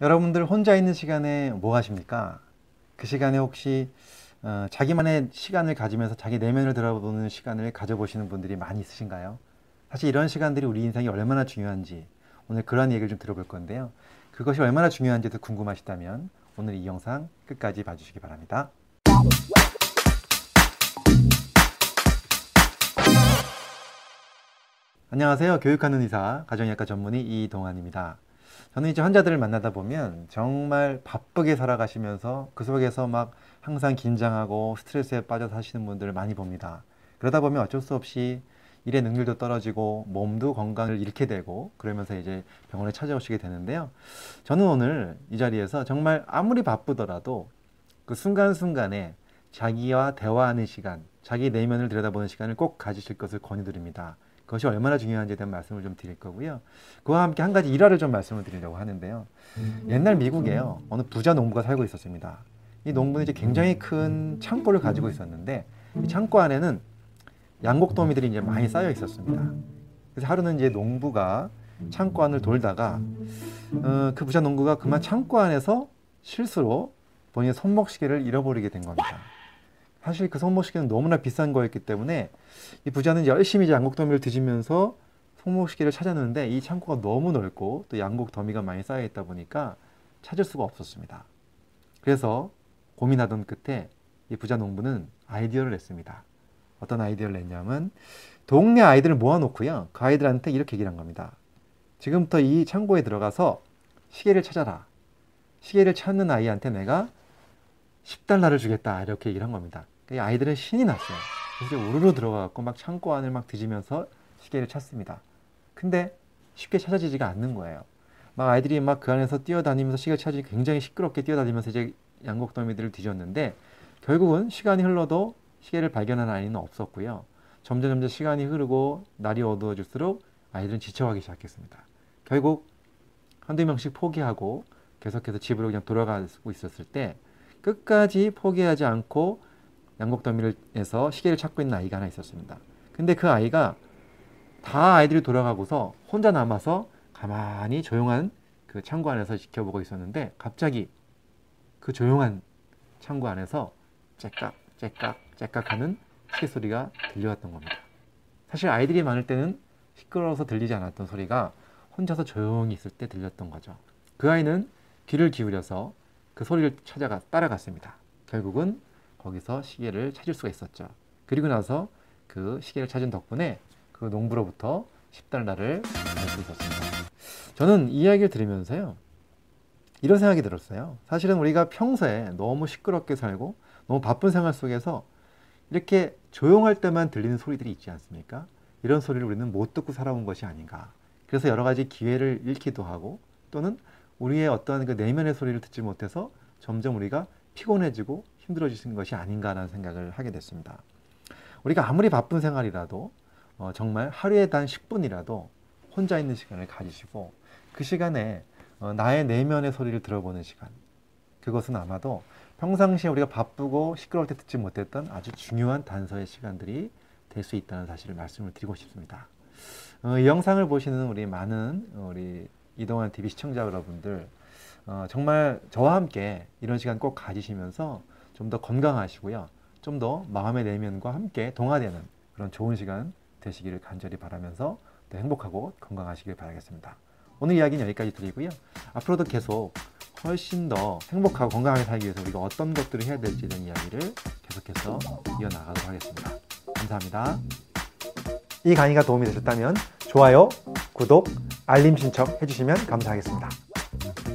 여러분들 혼자 있는 시간에 뭐 하십니까? 그 시간에 혹시 어, 자기만의 시간을 가지면서 자기 내면을 들어보는 시간을 가져보시는 분들이 많이 있으신가요? 사실 이런 시간들이 우리 인생이 얼마나 중요한지 오늘 그런 얘기를 좀 들어볼 건데요. 그것이 얼마나 중요한지도 궁금하시다면 오늘 이 영상 끝까지 봐주시기 바랍니다. 안녕하세요. 교육하는 의사, 가정의학과 전문의 이동환입니다. 저는 이제 환자들을 만나다 보면 정말 바쁘게 살아가시면서 그 속에서 막 항상 긴장하고 스트레스에 빠져 사시는 분들을 많이 봅니다. 그러다 보면 어쩔 수 없이 일의 능률도 떨어지고 몸도 건강을 잃게 되고 그러면서 이제 병원에 찾아오시게 되는데요. 저는 오늘 이 자리에서 정말 아무리 바쁘더라도 그 순간순간에 자기와 대화하는 시간, 자기 내면을 들여다보는 시간을 꼭 가지실 것을 권유드립니다. 그것이 얼마나 중요한지에 대한 말씀을 좀 드릴 거고요. 그와 함께 한 가지 일화를 좀 말씀을 드리려고 하는데요. 옛날 미국에요. 어느 부자 농부가 살고 있었습니다. 이 농부는 이제 굉장히 큰 창고를 가지고 있었는데 이 창고 안에는 양곡도미들이 이제 많이 쌓여 있었습니다. 그래서 하루는 이제 농부가 창고 안을 돌다가 어, 그 부자 농부가 그만 창고 안에서 실수로 본인의 손목시계를 잃어버리게 된 겁니다. 사실 그 손목시계는 너무나 비싼 거였기 때문에 이 부자는 열심히 양곡 더미를 뒤지면서 손목시계를 찾았는데 이 창고가 너무 넓고 또 양곡 더미가 많이 쌓여 있다 보니까 찾을 수가 없었습니다. 그래서 고민하던 끝에 이 부자 농부는 아이디어를 냈습니다. 어떤 아이디어를 냈냐면 동네 아이들을 모아놓고요. 그 아이들한테 이렇게 얘기를 한 겁니다. 지금부터 이 창고에 들어가서 시계를 찾아라. 시계를 찾는 아이한테 내가 10달러를 주겠다. 이렇게 얘기를 한 겁니다. 아이들은 신이 났어요. 그래서 우르르 들어가갖고 막 창고 안을 막 뒤지면서 시계를 찾습니다. 근데 쉽게 찾아지지가 않는 거예요. 막 아이들이 막 그 안에서 뛰어다니면서 시계를 찾으니 굉장히 시끄럽게 뛰어다니면서 이제 양곡더미들을 뒤졌는데 결국은 시간이 흘러도 시계를 발견한 아이는 없었고요. 점점 점점 시간이 흐르고 날이 어두워질수록 아이들은 지쳐가기 시작했습니다. 결국 한두 명씩 포기하고 계속해서 집으로 그냥 돌아가고 있었을 때 끝까지 포기하지 않고 양곡 더미를에서 시계를 찾고 있는 아이가 하나 있었습니다. 근데 그 아이가 다 아이들이 돌아가고서 혼자 남아서 가만히 조용한 그 창고 안에서 지켜보고 있었는데 갑자기 그 조용한 창고 안에서 째깍 째깍 째깍 하는 시계 소리가 들려왔던 겁니다. 사실 아이들이 많을 때는 시끄러워서 들리지 않았던 소리가 혼자서 조용히 있을 때 들렸던 거죠. 그 아이는 귀를 기울여서 그 소리를 찾아가 따라갔습니다. 결국은 거기서 시계를 찾을 수가 있었죠. 그리고 나서 그 시계를 찾은 덕분에 그 농부로부터 10달러를 받을 수 있었습니다. 저는 이 이야기를 들으면서요. 이런 생각이 들었어요. 사실은 우리가 평소에 너무 시끄럽게 살고 너무 바쁜 생활 속에서 이렇게 조용할 때만 들리는 소리들이 있지 않습니까? 이런 소리를 우리는 못 듣고 살아온 것이 아닌가. 그래서 여러 가지 기회를 잃기도 하고 또는 우리의 어떤 그 내면의 소리를 듣지 못해서 점점 우리가 피곤해지고 힘들어지는 것이 아닌가라는 생각을 하게 됐습니다. 우리가 아무리 바쁜 생활이라도 어, 정말 하루에 단 10분이라도 혼자 있는 시간을 가지시고 그 시간에 어, 나의 내면의 소리를 들어보는 시간 그것은 아마도 평상시에 우리가 바쁘고 시끄러울 때 듣지 못했던 아주 중요한 단서의 시간들이 될 수 있다는 사실을 말씀을 드리고 싶습니다. 어, 이 영상을 보시는 우리 많은 우리 이동환 TV 시청자 여러분들 어, 정말 저와 함께 이런 시간 꼭 가지시면서 좀 더 건강하시고요. 좀 더 마음의 내면과 함께 동화되는 그런 좋은 시간 되시기를 간절히 바라면서 더 행복하고 건강하시길 바라겠습니다. 오늘 이야기는 여기까지 드리고요. 앞으로도 계속 훨씬 더 행복하고 건강하게 살기 위해서 우리가 어떤 것들을 해야 될지에 대한 이야기를 계속해서 이어나가도록 하겠습니다. 감사합니다. 이 강의가 도움이 되셨다면 좋아요, 구독, 알림 신청 해주시면 감사하겠습니다.